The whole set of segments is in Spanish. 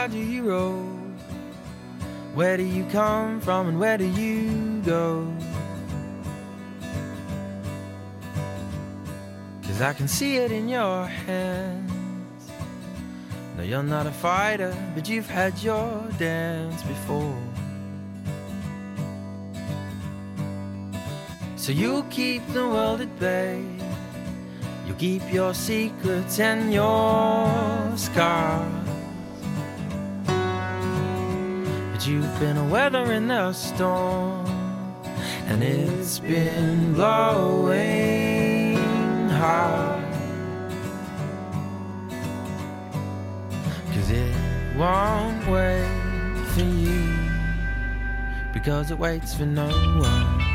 How do you roll? Where do you come from and where do you go? Cause I can see it in your hands. No, you're not a fighter, but you've had your dance before. So you'll keep the world at bay. You'll keep your secrets and your scars. But you've been weathering the storm, and it's been blowing hard. Cause it won't wait for you, because it waits for no one.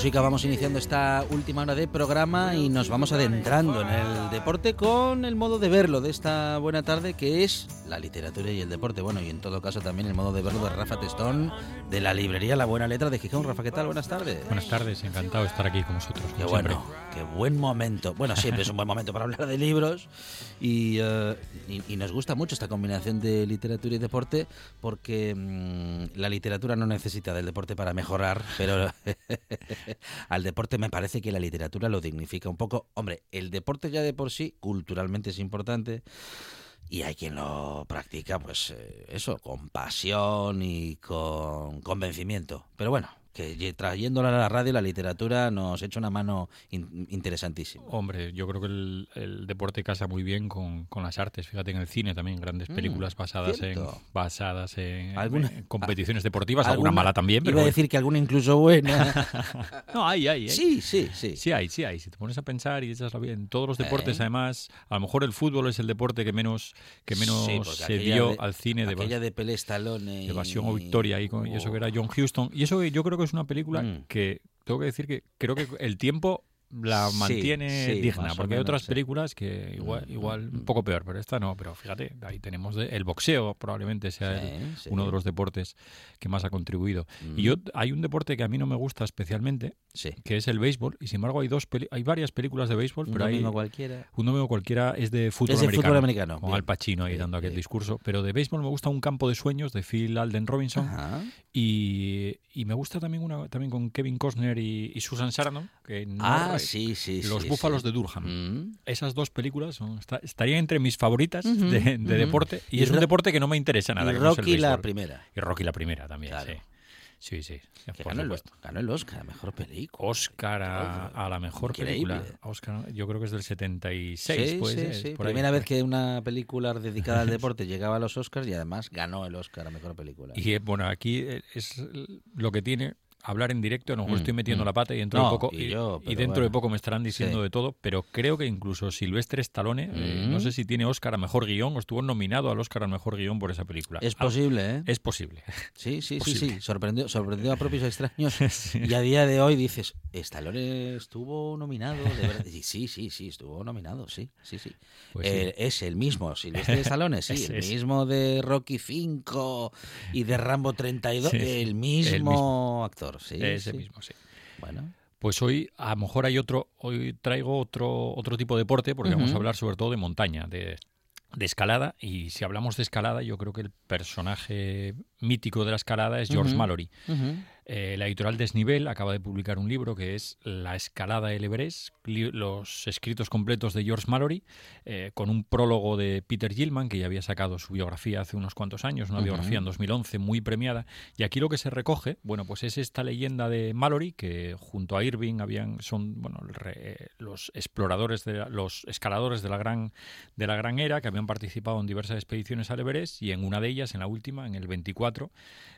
Música vamos iniciando esta última hora de programa y nos vamos adentrando en el deporte con el modo de verlo de esta buena tarde que es la literatura y el deporte. Bueno, y en todo caso también el modo de verlo de Rafa Testón de la librería La Buena Letra de Gijón. Rafa, ¿qué tal? Buenas tardes. Buenas tardes, encantado de estar aquí con vosotros. Qué bueno, qué buen momento. Bueno, siempre es un buen momento para hablar de libros y, uh, y, y, nos gusta mucho esta combinación de literatura y deporte porque mmm, la literatura no necesita del deporte para mejorar, pero al deporte me parece que la literatura lo dignifica un poco. Hombre, el deporte ya de por sí culturalmente es importante y hay quien lo practica, pues eh, eso, con pasión y con convencimiento. Pero bueno, que trayéndola a la radio, la literatura nos echa una mano in, interesantísima. Hombre, yo creo que el, el, deporte casa muy bien con, con, las artes. Fíjate en el cine también, grandes películas mm, basadas en basadas en, ¿Alguna? en competiciones deportivas, alguna, alguna, mala también. Pero iba a decir que alguna incluso buena. no, hay, hay, hay, Sí, sí, sí. Sí hay, sí hay. Si te pones a pensar y echas la vida en todos los deportes, eh. además, a lo mejor el fútbol es el deporte que menos que menos sí, se dio de, al cine de, aquella de Pelé Stallone de Evasión o Victoria y, con, oh. y eso que era John Huston. Y eso yo creo que es una película Mm. que tengo que decir que creo que el tiempo la mantiene sí, sí, digna, porque hay menos, otras sí. películas que igual, Mm, igual mm, un poco peor, pero esta no, pero fíjate, ahí tenemos de- el boxeo, probablemente sea el- uno de los deportes que más ha contribuido. Mm. Y yo hay un deporte que a mí no me gusta especialmente, que es el béisbol, y sin embargo hay dos peli- hay varias películas de béisbol, Un pero hay domingo cualquiera. un domingo cualquiera es de fútbol Es de americano. fútbol americano, Con bien. Al Pacino ahí Bien, dando aquel bien. discurso. Pero de béisbol me gusta Un campo de sueños de Phil Alden Robinson. Y, y me gusta también una también con Kevin Costner y, y Susan Sarandon, que no- Ah, sí, sí, Los sí, Búfalos sí. de Durham. Mm. Esas dos películas son, está- estarían entre mis favoritas de, de deporte. Y, Y es un deporte que no me interesa nada. y Rocky la béisbol. primera. Y Rocky la primera también, Claro. sí. Sí, sí. Que ganó, el, ganó el Oscar, mejor película. Oscar a, a la mejor Increíble. película. Oscar, yo creo que es del 76, Sí, puede sí, sí. por ahí. Primera vez que una película dedicada al deporte llegaba a los Oscars y además ganó el Oscar a mejor película. Y eh, bueno, aquí eh, es lo que tiene hablar en directo, a lo mejor Mm, estoy metiendo mm. la pata y dentro No, de poco y yo, dentro de poco me estarán diciendo Sí. de todo, pero creo que incluso Silvestre Stallone, eh, Mm. no sé si tiene Oscar a mejor guion o estuvo nominado al Oscar a mejor guion por esa película. Es Ah, posible, ¿eh? es posible. Sí, sí, sí, posible. sí. Sorprendió, sorprendió a propios extraños. Sí. Y a día de hoy dices, Stallone estuvo nominado, de verdad. Y sí, sí, sí, estuvo nominado, sí, sí, sí. Pues sí. Eh, es el mismo, Silvestre Stallone, sí, Es- el es. mismo de Rocky 5 y de Rambo 32, Sí, el, mismo el mismo. actor, sí. Ese sí. mismo, sí. Bueno, Pues hoy a lo mejor hay otro, hoy traigo otro, otro tipo de deporte porque vamos a hablar sobre todo de montaña, de, de escalada. Y si hablamos de escalada, yo creo que el personaje mítico de la escalada es George. Mallory. Eh, la editorial Desnivel acaba de publicar un libro que es La escalada del Everest, los escritos completos de George Mallory, eh, con un prólogo de Peter Gilman, que ya había sacado su biografía hace unos cuantos años, una biografía en 2011 muy premiada. Y aquí lo que se recoge, bueno, pues es esta leyenda de Mallory, que junto a Irving habían, son bueno, los exploradores, de los escaladores de la, gran, de la gran era, que habían participado en diversas expediciones al Everest, y en una de ellas, en la última, en el 24,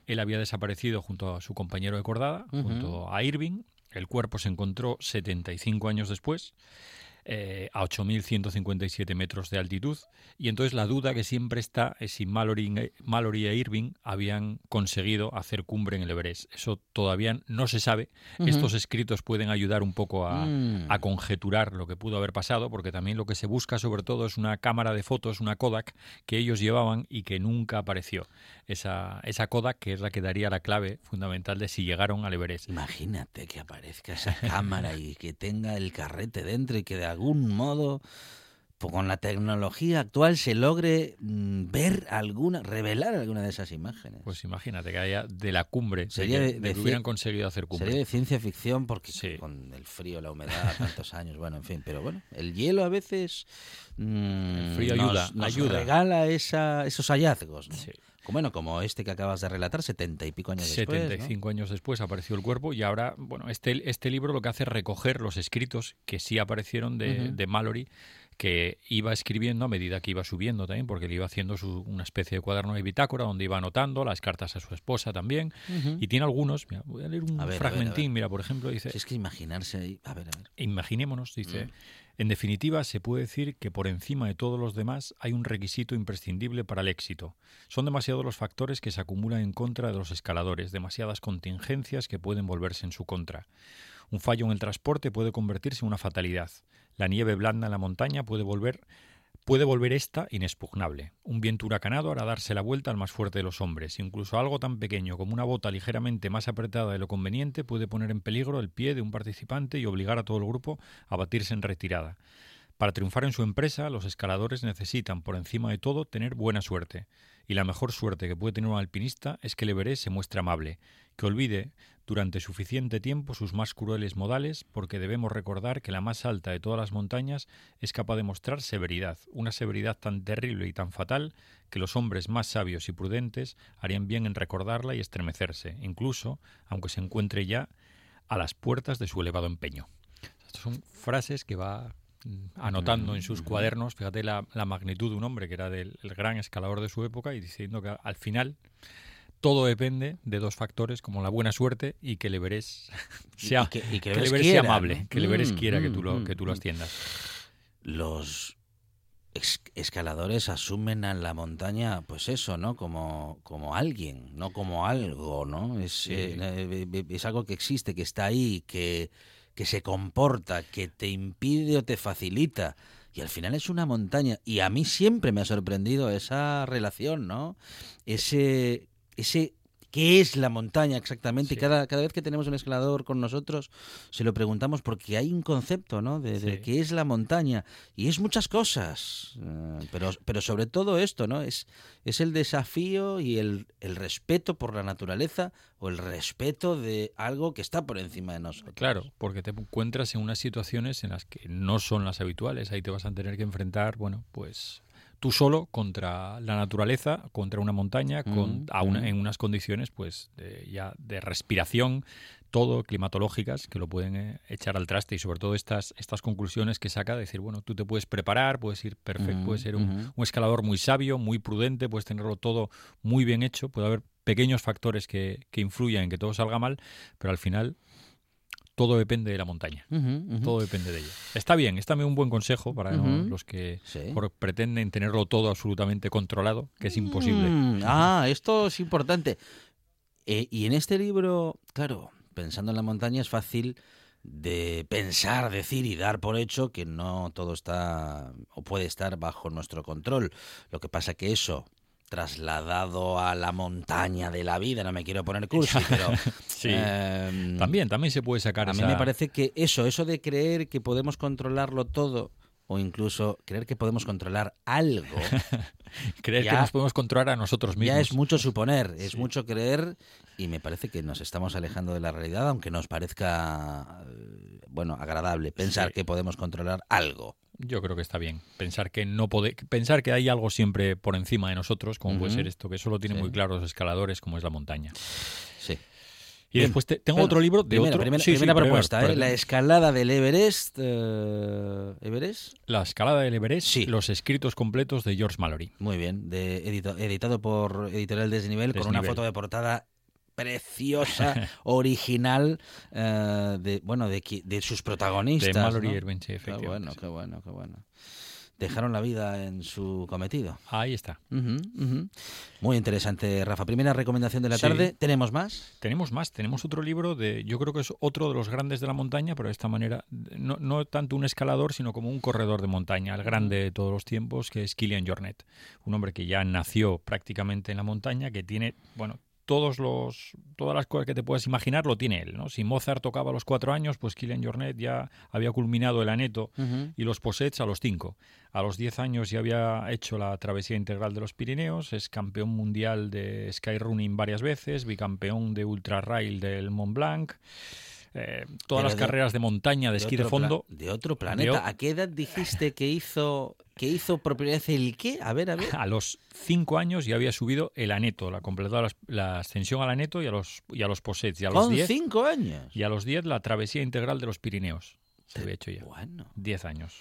él había desaparecido junto a su compañero de cordada, junto a Irving. El cuerpo se encontró 75 años después eh, a 8.157 metros de altitud. Y entonces la duda que siempre está es si Mallory, Mallory, e Irving habían conseguido hacer cumbre en el Everest. Eso todavía no se sabe. Estos escritos pueden ayudar un poco mm. a, conjeturar lo que pudo haber pasado, porque también lo que se busca sobre todo es una cámara de fotos, una Kodak, que ellos llevaban y que nunca apareció. Esa, esa Kodak que es la que daría la clave fundamental de si llegaron al Everest. Imagínate que aparezca esa cámara y que tenga el carrete dentro y que de algún modo pues, con la tecnología actual se logre mm, ver alguna, revelar alguna de esas imágenes. Pues imagínate que haya de la cumbre, sería de, que, hubieran conseguido hacer cumbre. Sería de ciencia ficción porque con el frío, la humedad, tantos años, bueno, en fin, pero bueno, el hielo a veces mm, el frío ayuda, nos, ayuda. regala esa, esos hallazgos. Bueno, como este que acabas de relatar, setenta y pico años después. 75 años después apareció el cuerpo y ahora, bueno, este, este libro lo que hace es recoger los escritos que sí aparecieron de, de Mallory que iba escribiendo a medida que iba subiendo también, porque le iba haciendo una especie de cuaderno de bitácora donde iba anotando las cartas a su esposa también. Y tiene algunos, mira, voy a leer un fragmentín, mira, por ejemplo, dice... es que imaginarse, a ver, a ver. Imaginémonos, dice... Mm. En definitiva, se puede decir que por encima de todos los demás hay un requisito imprescindible para el éxito. Son demasiados los factores que se acumulan en contra de los escaladores, demasiadas contingencias que pueden volverse en su contra. Un fallo en el transporte puede convertirse en una fatalidad. La nieve blanda en la montaña puede volver puede volver esta inexpugnable. Un viento huracanado hará darse la vuelta al más fuerte de los hombres. Incluso algo tan pequeño como una bota ligeramente más apretada de lo conveniente puede poner en peligro el pie de un participante y obligar a todo el grupo a batirse en retirada. Para triunfar en su empresa, los escaladores necesitan, por encima de todo, tener buena suerte. Y la mejor suerte que puede tener un alpinista es que el Everest se muestre amable, que olvide durante suficiente tiempo sus más crueles modales, porque debemos recordar que la más alta de todas las montañas es capaz de mostrar severidad, una severidad tan terrible y tan fatal que los hombres más sabios y prudentes harían bien en recordarla y estremecerse, incluso aunque se encuentre ya a las puertas de su elevado empeño. Estas son frases que va anotando en sus cuadernos, fíjate la, magnitud de un hombre que era del, el gran escalador de su época y diciendo que al final todo depende de dos factores como la buena suerte y que le veres sea, que, sea amable, que le veres mm, quiera que, tú lo, mm, que tú lo mm. asciendas. Los escaladores asumen a la montaña, pues eso, ¿no? Como, como alguien, no como algo, ¿no? Es, eh, eh, es algo que existe, que está ahí, que, que se comporta, que te impide o te facilita. Y al final es una montaña. Y a mí siempre me ha sorprendido esa relación, ¿no? Ese ese qué es la montaña exactamente. Cada, cada vez que tenemos un escalador con nosotros, se lo preguntamos porque hay un concepto, ¿no? De, qué es la montaña. Y es muchas cosas. Eh, pero, pero sobre todo esto, ¿no? Es, es el desafío y el, el, respeto por la naturaleza o el respeto de algo que está por encima de nosotros. Claro, porque te encuentras en unas situaciones en las que no son las habituales. Ahí te vas a tener que enfrentar, bueno, pues tú solo contra la naturaleza, contra una montaña, con, en unas condiciones pues de, ya de respiración, todo climatológicas que lo pueden eh, echar al traste. Y sobre todo estas, estas conclusiones que saca de decir, bueno, tú te puedes preparar, puedes ir perfecto, puedes ser un, escalador muy sabio, muy prudente, puedes tenerlo todo muy bien hecho, puede haber pequeños factores que, que influyan en que todo salga mal, pero al final todo depende de la montaña. Todo depende de ella. Está bien, está bien un buen consejo para los que pretenden tenerlo todo absolutamente controlado, que es imposible. Mm, ah, esto es importante. Eh, y en este libro, claro, pensando en la montaña es fácil de pensar, decir y dar por hecho que no todo está o puede estar bajo nuestro control. Lo que pasa que eso trasladado a la montaña de la vida, no me quiero poner cursi, pero em, también, también se puede sacar. A mí me parece que eso, eso de creer que podemos controlarlo todo o incluso creer que podemos controlar algo, Creer Ya- que nos podemos controlar a nosotros mismos. ya es mucho suponer, es Sí. mucho creer y me parece que nos estamos alejando de la realidad, aunque nos parezca, eh, bueno, agradable pensar Sí. que podemos controlar algo. Yo creo que está bien. Pensar que no pode- pensar que hay algo siempre por encima de nosotros, como puede ser esto, que solo tiene Sí. muy claro los escaladores, como es la montaña. Sí. Y Bien. después te- tengo Bueno, otro libro de primera, otro. Primera, Sí, sí, primera primero, propuesta, ¿eh? La escalada del Everest. eh, ¿Everest? La escalada del Everest, Sí. los escritos completos de George Mallory. Muy bien, de edito- editado por Editorial Desnivel, con una foto de portada preciosa, original, eh, de bueno de, sus protagonistas. De Mallory ¿no? Irving, sí, Qué efectivamente. bueno, qué bueno, qué bueno. Dejaron la vida en su cometido. Ahí está. Muy interesante, Rafa. Primera recomendación de la Sí. tarde. ¿Tenemos más? Tenemos más, tenemos otro libro de, yo creo que es otro de los grandes de la montaña, pero de esta manera, no, no tanto un escalador, sino como un corredor de montaña, el grande de todos los tiempos, que es Kilian Jornet, un hombre que ya nació prácticamente en la montaña, que tiene, bueno, todos los, todas las cosas que te puedas imaginar lo tiene él, ¿no? Si Mozart tocaba a los cuatro años, pues Kilian Jornet ya había culminado el aneto y los posets a los 5. A los 10 años ya había hecho la travesía integral de los Pirineos, es campeón mundial de skyrunning varias veces, bicampeón de ultrarail del Mont Blanc, eh, todas Pero las de- carreras de montaña, de, esquí de fondo. de otro planeta. ¿A qué edad dijiste que hizo que hizo vez el qué? A ver, a ver. A los 5 años ya había subido el aneto, la completado la, la ascensión al aneto y a los, y a los posets. Y a los Con 10 cinco años. y a los 10 la travesía integral de los Pirineos. Se había hecho ya. Bueno, 10 años.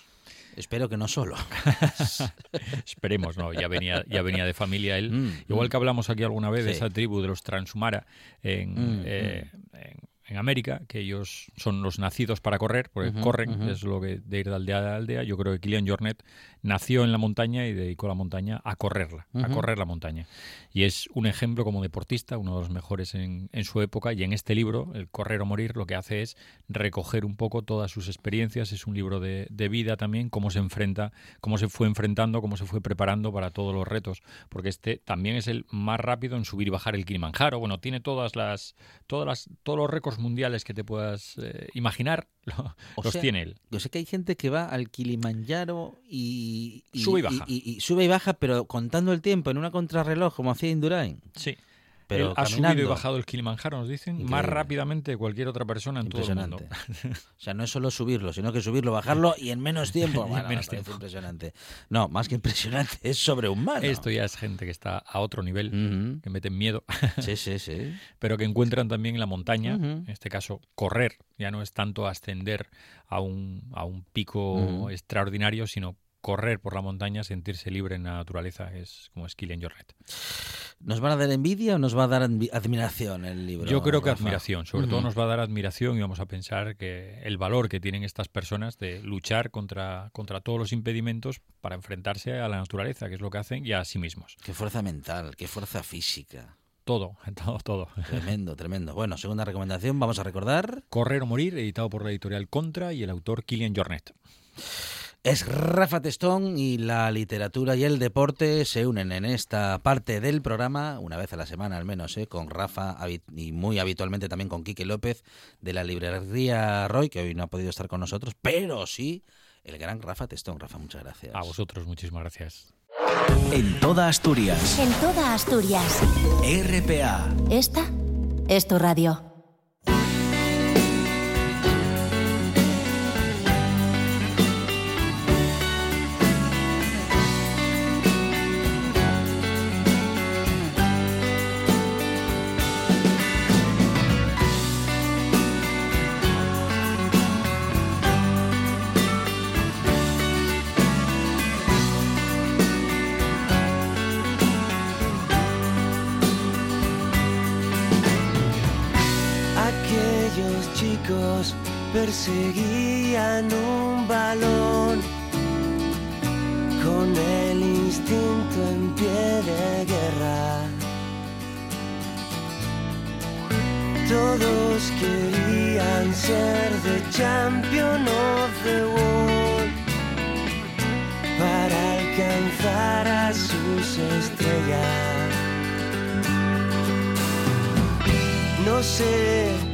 espero que no solo. Esperemos, ¿no? Ya venía, ya venía de familia él. Mm, Igual mm. que hablamos aquí alguna vez de esa tribu de los Transhumara en, Mm, eh, en, en América, que ellos son los nacidos para correr, porque corren, es lo que de ir de aldea a aldea. Yo creo que Kilian Jornet nació en la montaña y dedicó la montaña a correrla, a correr la montaña. Y es un ejemplo como deportista, uno de los mejores en, en su época. Y en este libro, El correr o morir, lo que hace es recoger un poco todas sus experiencias. Es un libro de, de vida también, cómo se enfrenta, cómo se fue enfrentando, cómo se fue preparando para todos los retos. Porque este también es el más rápido en subir y bajar el Kilimanjaro. Bueno, tiene todas las, todas las, todos los récords mundiales que te puedas eh, imaginar, lo- O los sea, tiene él. Yo sé que hay gente que va al Kilimanjaro y, Sube y baja. Y sube y baja, pero contando el tiempo en una contrarreloj, como hacía Indurain. Sí. Pero Él ha caminando. subido y bajado el Kilimanjaro, nos dicen, más rápidamente que cualquier otra persona en todo el mundo. O sea, no es solo subirlo, sino que subirlo, bajarlo y en menos tiempo. Y en Bueno, menos tiempo. impresionante. No, más que impresionante, es sobrehumano. Esto ya es gente que está a otro nivel, que meten miedo, Sí, sí, sí. pero que encuentran también en la montaña, en este caso correr, ya no es tanto ascender a un, a un pico extraordinario, sino correr por la montaña, sentirse libre en la naturaleza, es como es Kilian Jornet. ¿Nos van a dar envidia o nos va a dar admi- admiración el libro? Yo creo que Rafa? admiración, sobre todo nos va a dar admiración y vamos a pensar que el valor que tienen estas personas de luchar contra, contra todos los impedimentos para enfrentarse a la naturaleza, que es lo que hacen, y a sí mismos. Qué fuerza mental, qué fuerza física. Todo, todo, todo. Tremendo, tremendo. Bueno, segunda recomendación, vamos a recordar. Correr o morir, editado por la editorial Contra y el autor Kilian Jornet. Es Rafa Testón y la literatura y el deporte se unen en esta parte del programa, una vez a la semana al menos, ¿eh? con Rafa y muy habitualmente también con Quique López de la librería Roy, que hoy no ha podido estar con nosotros, pero sí el gran Rafa Testón. Rafa, muchas gracias. A vosotros, muchísimas gracias. En toda Asturias. En toda Asturias. RPA. Esta es tu radio. Chicos perseguían un balón con el instinto en pie de guerra. Todos querían ser the champion of the world para alcanzar a sus estrellas. No sé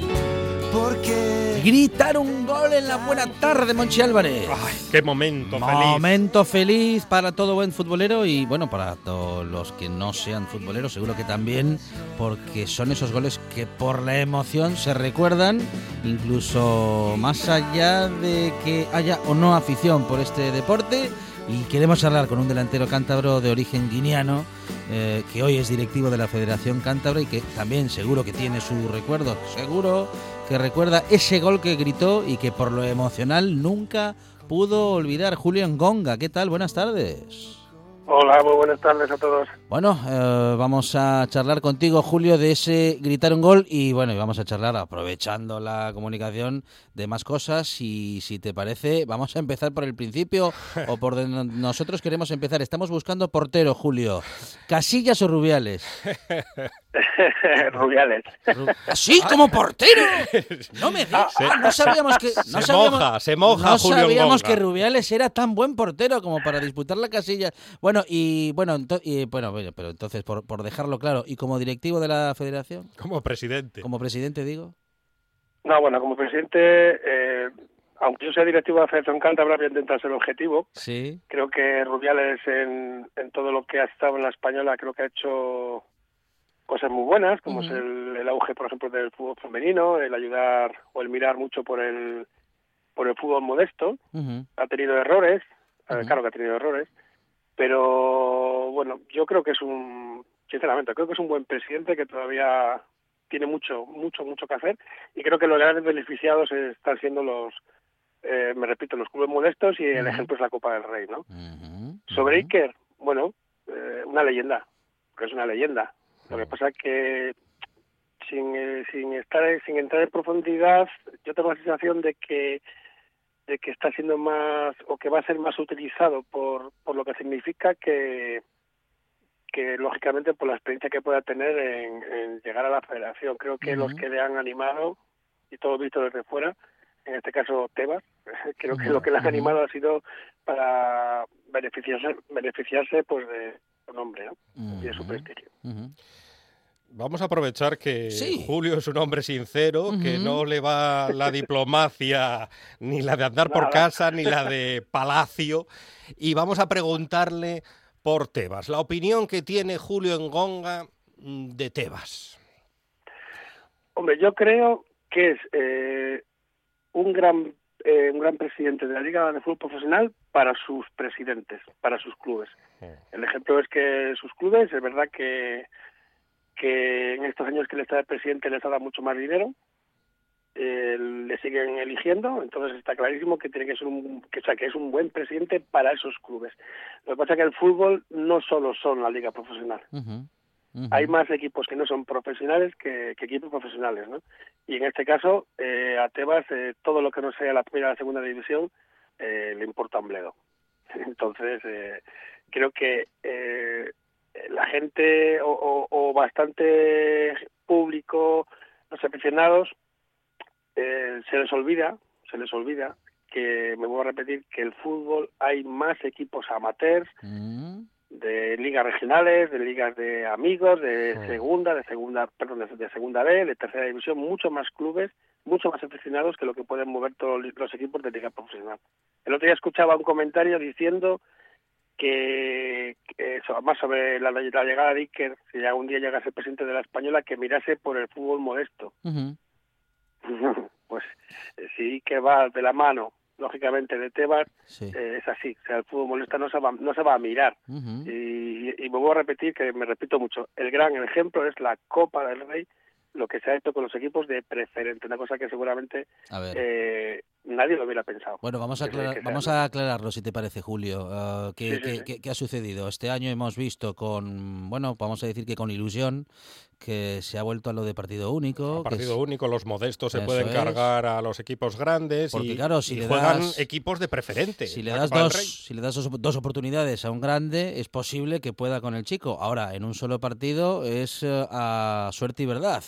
por qué gritar un gol en la buena tarde, Monchi Álvarez. Ay, qué momento feliz. Momento feliz para todo buen futbolero y bueno, para todos los que no sean futboleros, seguro que también, porque son esos goles que por la emoción se recuerdan, incluso más allá de que haya o no afición por este deporte. Y queremos hablar con un delantero cántabro de origen guineano, eh, que hoy es directivo de la Federación Cántabra y que también seguro que tiene su recuerdo, seguro que recuerda ese gol que gritó y que por lo emocional nunca pudo olvidar. Julio Ngonga, ¿qué tal? Buenas tardes. Hola, muy buenas tardes a todos. Bueno, eh, vamos a charlar contigo, Julio, de ese gritar un gol y bueno, y vamos a charlar aprovechando la comunicación de más cosas y si te parece, vamos a empezar por el principio o por donde nosotros queremos empezar. Estamos buscando portero, Julio. ¿Casillas o Rubiales? Rubiales. ¿Así como portero? No me digas. Ah, no sabíamos que no se sabíamos, moja, se moja no Julio sabíamos que Rubiales era tan buen portero como para disputar la casilla. Bueno, y bueno, ento- y, bueno, bueno, pero entonces por, por dejarlo claro, y como directivo de la Federación, Como presidente. como presidente digo, No, bueno, como presidente, eh, aunque yo sea directivo de la Federación Cántabra, voy a intentar ser objetivo. sí. Creo que Rubiales en, en todo lo que ha estado en la española, creo que ha hecho cosas muy buenas, como es el, el auge, por ejemplo, del fútbol femenino, el ayudar o el mirar mucho por el, por el fútbol modesto. Ha tenido errores, eh, claro que ha tenido errores, pero bueno, yo creo que es un, sinceramente, creo que es un buen presidente que todavía tiene mucho, mucho, mucho que hacer y creo que los grandes beneficiados están siendo los, eh, me repito, los clubes modestos y el ejemplo es la Copa del Rey, ¿no? Sobre. Iker, bueno, eh, una leyenda, porque es una leyenda. Lo que pasa es que sin, eh, sin estar sin entrar en profundidad, yo tengo la sensación de que de que está siendo más o que va a ser más utilizado por, por lo que significa que que lógicamente por la experiencia que pueda tener en, en llegar a la federación. Creo que los que le han animado y todo visto desde fuera, en este caso Tebas, creo que lo que le han animado ha sido para beneficiarse beneficiarse pues de su nombre ¿no? y de su prestigio. Vamos a aprovechar que Sí. Julio es un hombre sincero, que no le va la diplomacia, ni la de andar por Nada. casa, ni la de palacio, y vamos a preguntarle por Tebas, la opinión que tiene Julio Ngonga mm, de Tebas. Hombre, yo creo que es eh, un gran eh, un gran presidente de la Liga de Fútbol Profesional para sus presidentes, para sus clubes. El ejemplo es que sus clubes, es verdad que, que en estos años que él está de presidente les ha dado mucho más dinero, eh, le siguen eligiendo, entonces está clarísimo que tiene que ser un, que, o sea, que es un buen presidente para esos clubes. Lo que pasa es que el fútbol no solo son la liga profesional, hay más equipos que no son profesionales que, que equipos profesionales, ¿no? Y en este caso, eh, a Tebas, eh, todo lo que no sea la primera o la segunda división eh, le importa un bledo. Entonces, eh, creo que eh, la gente o, o- o bastante público, los aficionados, eh, se les olvida, se les olvida que, me voy a repetir, que el fútbol hay más equipos amateurs, Mm, de ligas regionales, de ligas de amigos, de Sí. segunda, de segunda, perdón, de, de segunda B, de tercera división, mucho más clubes, mucho más aficionados que lo que pueden mover todos los equipos de liga profesional. El otro día escuchaba un comentario diciendo que, que eso, más sobre la, la llegada de Iker, si un día llega a ser presidente de la española, que mirase por el fútbol modesto. pues eh, si Iker va de la mano, lógicamente, de Tebas, Sí. eh, es así. O sea, el fútbol modesto no se va, no se va a mirar. Y, y me voy a repetir que me repito mucho. El gran ejemplo es la Copa del Rey, lo que se ha hecho con los equipos de preferente, una cosa que seguramente eh, nadie lo hubiera pensado. Bueno, vamos a, aclarar- vamos a aclararlo, si te parece, Julio. Ah, ¿qué, Sí, sí, qué- sí. qué- qué ha sucedido? Este año hemos visto con, bueno, vamos a decir que con ilusión, que se ha vuelto a lo de partido único. A que partido es- único, los modestos se pueden es. cargar a los equipos grandes Porque, y, claro, si y le juegan das- equipos de preferente. Si le das dos, si le das dos, dos oportunidades a un grande, es posible que pueda con el chico. Ahora, en un solo partido es eh, a suerte y verdad.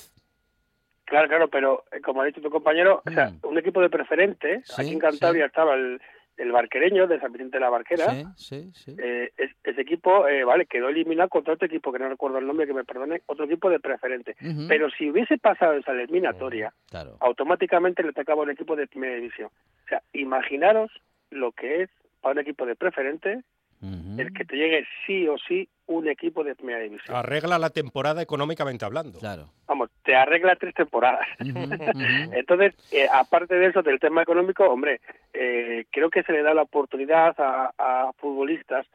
Claro, claro, pero eh, como ha dicho tu compañero, o sea, Mm. un equipo de preferente, Sí, aquí en Cantabria estaba el, el barquereño de San Vicente de la Barquera, Sí, sí, sí. eh, es- ese equipo, eh, vale, quedó eliminado contra otro equipo, que no recuerdo el nombre, que me perdone, otro equipo de preferente. Pero si hubiese pasado esa eliminatoria, Claro. automáticamente le tocaba un equipo de primera división. O sea, imaginaros lo que es para un equipo de preferente El que te llegue sí o sí un equipo de primera división. Arregla la temporada económicamente hablando. Claro. Vamos, te arregla tres temporadas. Entonces, eh, aparte de eso, del tema económico, hombre, eh, creo que se le da la oportunidad a, a futbolistas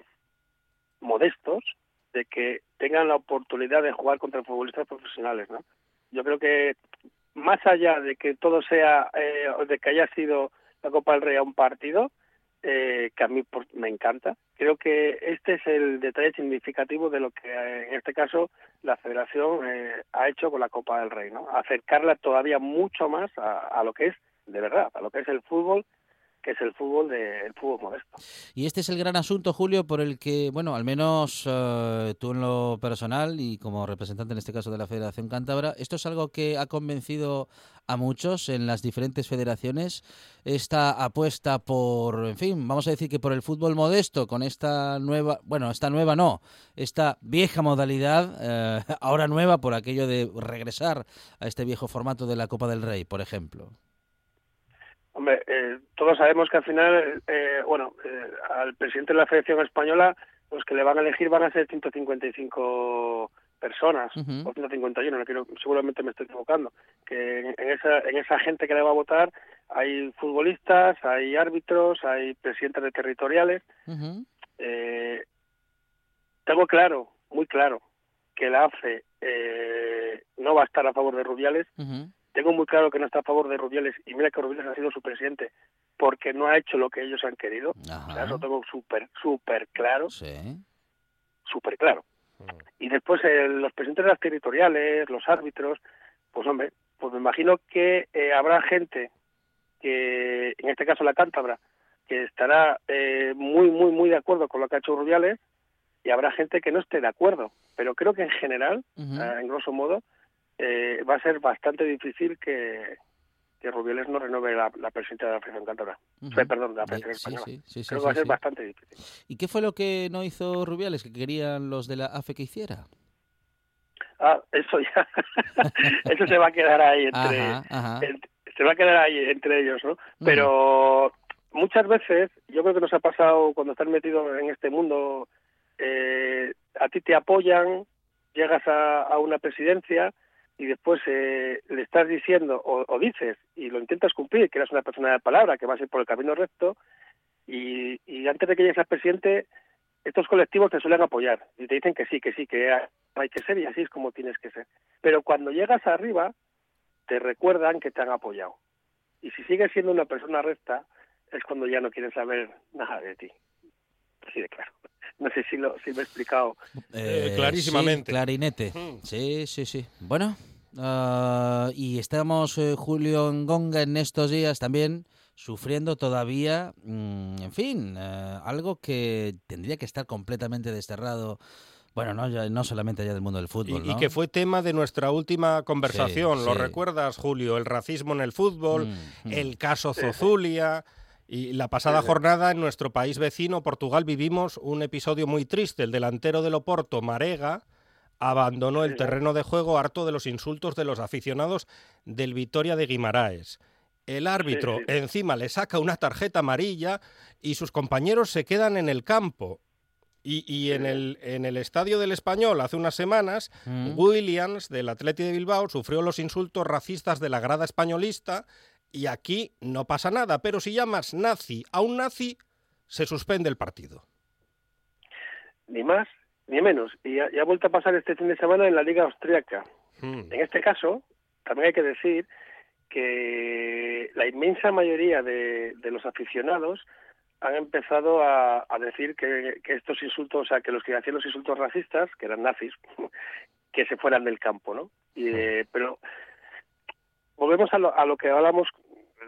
modestos de que tengan la oportunidad de jugar contra futbolistas profesionales, ¿no? Yo creo que más allá de que todo sea, eh, de que haya sido la Copa del Rey a un partido, eh, que a mí por- me encanta, creo que este es el detalle significativo de lo que eh, en este caso la Federación eh, ha hecho con la Copa del Rey, ¿no? Acercarla todavía mucho más a, a lo que es, de verdad, a lo que es el fútbol, que es el fútbol fútbol modesto. Y este es el gran asunto, Julio, por el que, bueno, al menos eh, tú en lo personal y como representante en este caso de la Federación Cántabra, esto es algo que ha convencido a muchos en las diferentes federaciones, esta apuesta por, en fin, vamos a decir que por el fútbol modesto, con esta nueva, bueno, esta nueva no, esta vieja modalidad, eh, ahora nueva por aquello de regresar a este viejo formato de la Copa del Rey, por ejemplo. Hombre, eh, todos sabemos que al final, eh, bueno, eh, al presidente de la Federación Española, los que le van a elegir van a ser 155 personas, Ujú. o 151, no quiero, seguramente me estoy equivocando, que en, en esa, en esa gente que le va a votar hay futbolistas, hay árbitros, hay presidentes de territoriales. Eh, tengo claro, muy claro, que la AFE eh, no va a estar a favor de Rubiales. Tengo muy claro que no está a favor de Rubiales y mira que Rubiales ha sido su presidente porque no ha hecho lo que ellos han querido. O sea, eso tengo súper, súper claro, Sí. súper claro. Y después eh, los presidentes de las territoriales, los árbitros, pues hombre, pues me imagino que eh, habrá gente que, en este caso la cántabra, que estará eh, muy, muy, muy de acuerdo con lo que ha hecho Rubiales y habrá gente que no esté de acuerdo. Pero creo que en general, eh, en grosso modo, eh, va a ser bastante difícil que, que Rubiales no renueve la, la presidencia de la Federación Cántabra. Ujú. Eh, Perdón, de la Federación sí, Española. sí, sí, sí, Creo que va a ser bastante difícil. ¿Y qué fue lo que no hizo Rubiales que querían los de la AFE que hiciera? Ah, eso ya, eso se va a quedar ahí entre, Ajá, ajá. en- se va a quedar ahí entre ellos, ¿no? Pero muchas veces, yo creo que nos ha pasado cuando estás metido en este mundo, eh, a ti te apoyan, llegas a, a una presidencia y después eh, le estás diciendo o, dices y lo intentas cumplir, que eres una persona de palabra, que vas a ir por el camino recto y, y antes de que llegues al presidente, estos colectivos te suelen apoyar y te dicen que sí, que sí, que hay que ser y así es como tienes que ser. Pero cuando llegas arriba, te recuerdan que te han apoyado. Y si sigues siendo una persona recta, es cuando ya no quieren saber nada de ti. Así de claro. No sé si, lo, si me he explicado. Eh, clarísimamente. sí, clarinete. Mm. Sí, sí, sí. Bueno, ah, y estamos, eh, Julio Ngonga, en estos días también sufriendo todavía, mm, en fin, eh, algo que tendría que estar completamente desterrado. Bueno, no, ya- no solamente allá del mundo del fútbol, y ¿no? que fue tema de nuestra última conversación. Sí, ¿Lo sí. recuerdas, Julio? El racismo en el fútbol, Mm, mm. el caso Zozulia. Y la pasada jornada en nuestro país vecino, Portugal, vivimos un episodio muy triste. El delantero del Oporto, Marega, abandonó el terreno de juego harto de los insultos de los aficionados del Vitoria de Guimaraes. El árbitro sí. encima le saca una tarjeta amarilla y sus compañeros se quedan en el campo. Y, y en, el, en el estadio del Español, hace unas semanas, Mm. Williams, del Atleti de Bilbao, sufrió los insultos racistas de la grada españolista y aquí no pasa nada. Pero si llamas nazi a un nazi, se suspende el partido. Ni más ni menos. Y ha vuelto a pasar este fin de semana en la Liga Austriaca. Hmm. En este caso, también hay que decir que la inmensa mayoría de, de los aficionados han empezado a, a decir que, que estos insultos, o sea, que los que hacían los insultos racistas, que eran nazis, que se fueran del campo, ¿no? Y, eh, pero volvemos a lo, a lo que hablamos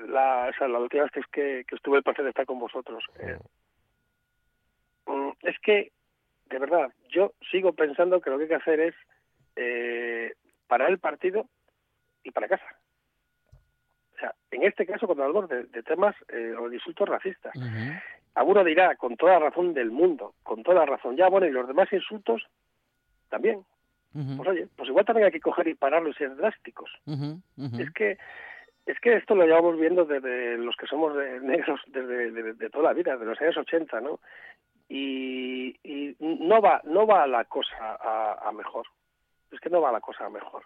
la, o sea, la última vez que, que estuve el placer de estar con vosotros. Eh, mm, es que, de verdad, yo sigo pensando que lo que hay que hacer es eh, parar el partido y para casa. O sea, en este caso cuando hablamos de, de temas eh, o de insultos racistas. Ujú. Alguno dirá, con toda la razón del mundo, con toda la razón, ya bueno, y los demás insultos también. Pues oye, pues igual también hay que coger y pararlos y ser drásticos. Es que es que esto lo llevamos viendo desde los que somos de- negros desde de, de toda la vida, desde los años 80, ¿no? Y, y no va no va la cosa a, a mejor. Es que no va la cosa a mejor.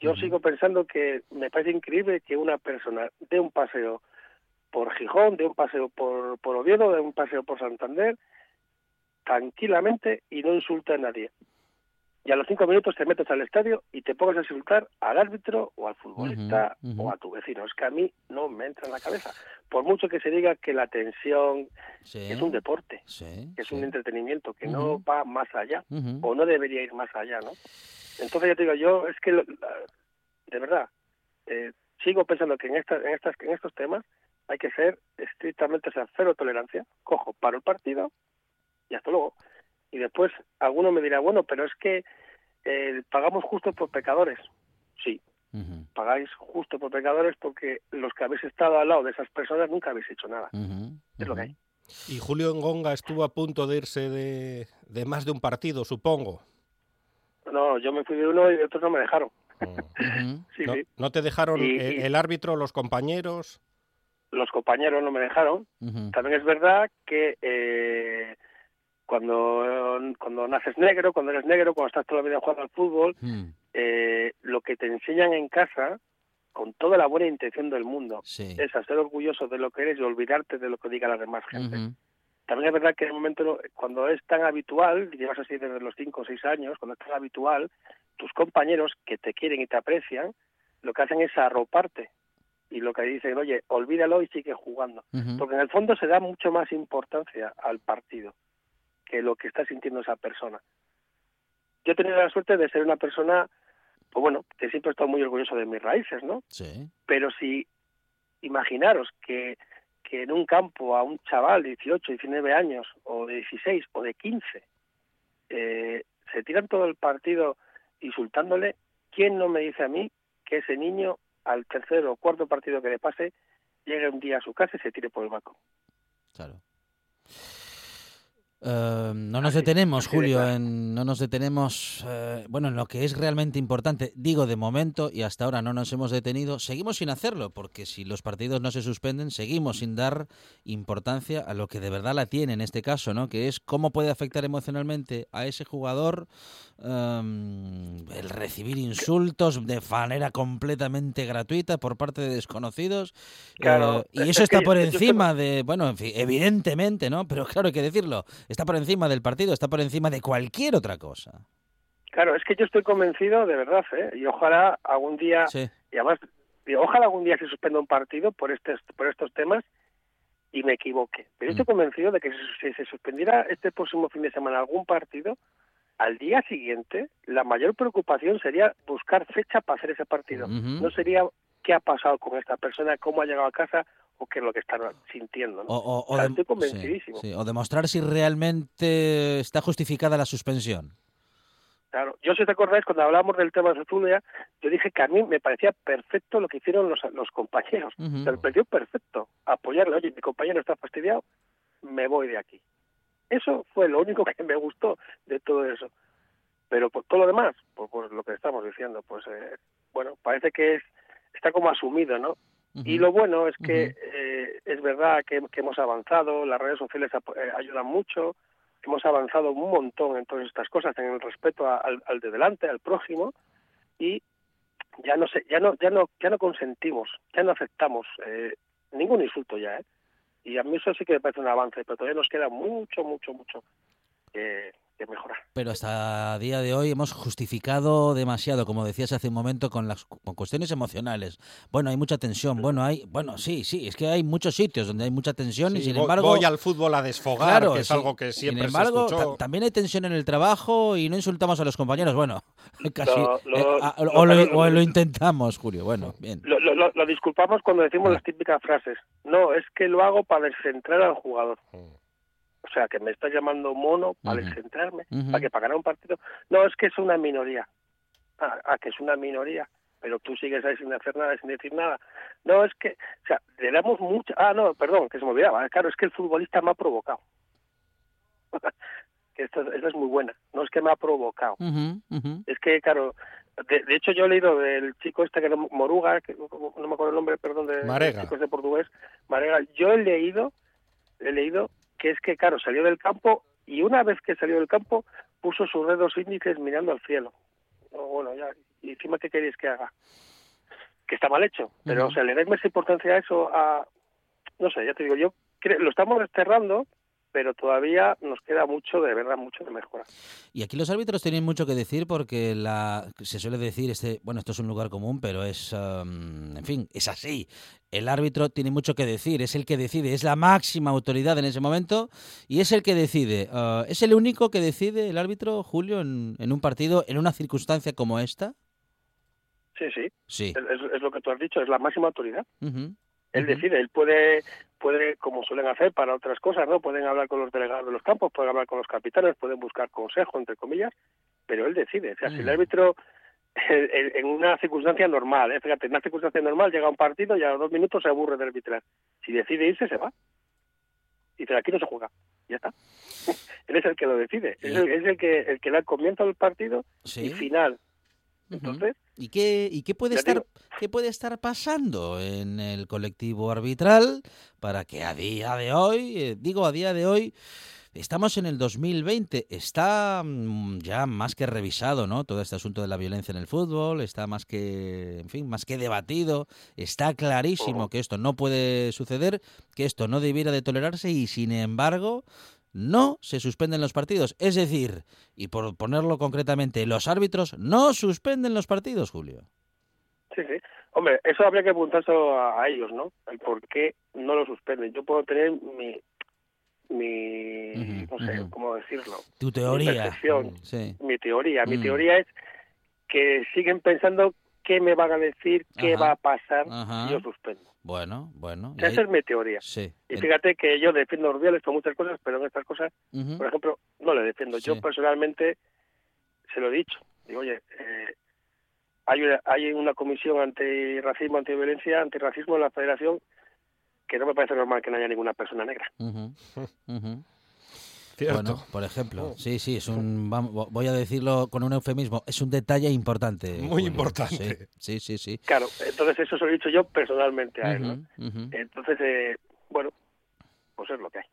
Yo sigo pensando que me parece increíble que una persona dé un paseo por Gijón, de un paseo por, por Oviedo, de un paseo por Santander, tranquilamente y no insulte a nadie. Y a los cinco minutos te metes al estadio y te pongas a insultar al árbitro o al futbolista o a tu vecino. Es que a mí no me entra en la cabeza. Por mucho que se diga que la tensión Sí. es un deporte, Sí, que es sí. un entretenimiento, que no va más allá o no debería ir más allá, ¿no? Entonces yo te digo, yo es que de verdad eh, sigo pensando que en estas en estas en estos temas hay que ser estrictamente o sea, cero tolerancia. Cojo, paro el partido y hasta luego. Y después alguno me dirá, bueno, pero es que eh, pagamos justo por pecadores. Sí, pagáis justo por pecadores porque los que habéis estado al lado de esas personas nunca habéis hecho nada. Es lo que hay. Y Julio Engonga estuvo a punto de irse de, de más de un partido, supongo. No, yo me fui de uno y otros no me dejaron. Sí, ¿No, sí. no te dejaron Y- el, árbitro, los compañeros? Los compañeros no me dejaron. También es verdad que eh, cuando, cuando naces negro, cuando eres negro, cuando estás toda la vida jugando al fútbol, Mm. eh, lo que te enseñan en casa, con toda la buena intención del mundo, Sí. es a ser orgulloso de lo que eres y olvidarte de lo que diga la demás gente. También es verdad que en el momento, cuando es tan habitual, llevas así desde los 5 o 6 años, cuando es tan habitual, tus compañeros que te quieren y te aprecian, lo que hacen es arroparte. Y lo que dicen, oye, olvídalo y sigue jugando. Porque en el fondo se da mucho más importancia al partido que lo que está sintiendo esa persona. Yo he tenido la suerte de ser una persona, pues bueno, que siempre he estado muy orgulloso de mis raíces, ¿no? Sí. Pero si imaginaros que, que en un campo a un chaval de 18, 19 años, o de 16, o de 15, eh, se tiran todo el partido insultándole, ¿quién no me dice a mí que ese niño al tercer o cuarto partido que le pase llegue un día a su casa y se tire por el banco? Claro. Eh, no nos detenemos, Julio, en, no nos detenemos, eh, bueno, en lo que es realmente importante. Digo de momento, y hasta ahora no nos hemos detenido, seguimos sin hacerlo, porque si los partidos no se suspenden, seguimos sin dar importancia a lo que de verdad la tiene en este caso, ¿no? Que es cómo puede afectar emocionalmente a ese jugador el recibir insultos de manera completamente gratuita por parte de desconocidos. Claro, Eh, y es eso está yo- por yo encima de, bueno, en fin, evidentemente, ¿no? Pero claro, hay que decirlo, está por encima del partido, está por encima de cualquier otra cosa. Claro, es que yo estoy convencido de verdad, ¿eh? Y ojalá algún día, Sí. y además, ojalá algún día se suspenda un partido por, este, por estos temas y me equivoque. Pero estoy Mm. convencido de que si se suspendiera este próximo fin de semana algún partido, al día siguiente la mayor preocupación sería buscar fecha para hacer ese partido. No sería qué ha pasado con esta persona, cómo ha llegado a casa o qué es lo que están sintiendo. ¿no? O, o- o O sea, dem- estoy convencidísimo. sí, o demostrar si realmente está justificada la suspensión. Claro, yo si te acordáis, cuando hablábamos del tema de Zulia, yo dije que a mí me parecía perfecto lo que hicieron los, los compañeros. Me pareció perfecto apoyarle. Oye, mi compañero está fastidiado, me voy de aquí. Eso fue lo único que me gustó de todo eso. Pero por todo lo demás, pues, pues lo que estamos diciendo, pues eh, bueno, parece que es está como asumido, ¿no? Y lo bueno es que eh, es verdad que, que hemos avanzado, las redes sociales eh, ayudan mucho, hemos avanzado un montón en todas estas cosas, en el respeto a- al, al de delante, al prójimo, y ya no sé, ya no, ya no, ya no consentimos, ya no aceptamos eh, ningún insulto ya, ¿eh? Y a mí eso sí que me parece un avance, pero todavía nos queda mucho, mucho, mucho que, que mejorar. Pero hasta día de hoy hemos justificado demasiado, como decías hace un momento, con las con cuestiones emocionales. Bueno, hay mucha tensión. Bueno, hay, bueno, sí, sí, es que hay muchos sitios donde hay mucha tensión y sin voy- embargo, voy al fútbol a desfogar, Claro, que es sí. algo que siempre Sin embargo, se escuchó. ta- también hay tensión en el trabajo y no insultamos a los compañeros. Bueno, casi. Lo- lo- eh, a- lo- o, lo, lo- o lo intentamos, Julio. Bueno, bien. Lo, disculpamos cuando decimos Ah. las típicas frases. No, es que lo hago para descentrar al jugador. Mm. O sea, que me estás llamando mono para Ujú. descentrarme, Ujú. para que para ganar un partido. No, es que es una minoría. Ah, ah, que es una minoría. pero tú sigues ahí sin hacer nada, sin decir nada. No, es que, o sea, le damos mucha... Ah, no, perdón, que se me olvidaba. Claro, es que el futbolista me ha provocado. esta, esta es muy buena. No es que me ha provocado. Es que, claro, de, de hecho yo he leído del chico este que no, Moruga, que no, no me acuerdo el nombre, perdón, de Marega. del chico este portugués, Marega, yo he leído, he leído que es que, claro, salió del campo y una vez que salió del campo puso sus dedos índices mirando al cielo. No, bueno, ya, y encima, ¿qué queréis que haga? Que está mal hecho, pero, o sea, le dais más importancia a eso, a, no sé, ya te digo, yo cre- lo estamos desterrando, pero todavía nos queda mucho, de verdad, mucho de mejora. Y aquí los árbitros tienen mucho que decir porque la, se suele decir, este, bueno, esto es un lugar común, pero es, um, en fin, es así. El árbitro tiene mucho que decir, es el que decide, es la máxima autoridad en ese momento y es el que decide. Uh, ¿Es el único que decide el árbitro, Julio, en, en un partido, en una circunstancia como esta? Sí, sí, Sí. es, es- lo que tú has dicho, es la máxima autoridad. Él decide, él puede, puede, como suelen hacer para otras cosas, ¿no? Pueden hablar con los delegados de los campos, pueden hablar con los capitanes, pueden buscar consejo, entre comillas, pero él decide. O sea, si el Mm. árbitro, en, una circunstancia normal, ¿eh? fíjate, en una circunstancia normal llega a un partido y a los dos minutos se aburre de arbitrar. Si decide irse, se va. Y dice, aquí no se juega. Ya está. él es el que lo decide. Es, el, es el que el que da comienzo al partido Sí. y final. Entonces, ¿Y qué, y qué puede estar digo. qué puede estar pasando en el colectivo arbitral para que a día de hoy, eh, digo a día de hoy, estamos en el 2020, está mm, ya más que revisado, ¿no? Todo este asunto de la violencia en el fútbol, está más que, en fin, más que debatido, está clarísimo que esto no puede suceder, que esto no debiera de tolerarse y sin embargo no se suspenden los partidos. Es decir, y por ponerlo concretamente, los árbitros no suspenden los partidos, Julio. Sí, sí. Hombre, eso habría que preguntárselo a, a ellos, ¿no? El por qué no lo suspenden. Yo puedo tener mi, mi no sé cómo decirlo, Tu teoría. percepción. Sí. mi teoría. Mi Mm. teoría es que siguen pensando qué me van a decir, qué va a pasar si yo suspendo. Bueno, bueno. y Esa ahí- es mi teoría. Sí. Y el- fíjate que yo defiendo a Rubiales con muchas cosas, pero en estas cosas, por ejemplo, no le defiendo. Sí. Yo personalmente se lo he dicho. Digo, oye, eh, hay, una, hay una comisión antirracismo, antiviolencia, antirracismo en la federación que no me parece normal que no haya ninguna persona negra. ujú, ujú. Cierto. Bueno, por ejemplo, Oh. sí, sí, es un, vamos, voy a decirlo con un eufemismo, es un detalle importante. Muy Julio. importante. Sí, sí, sí. sí. Claro, entonces eso se lo he dicho yo personalmente a él. Entonces, eh, bueno, pues es lo que hay.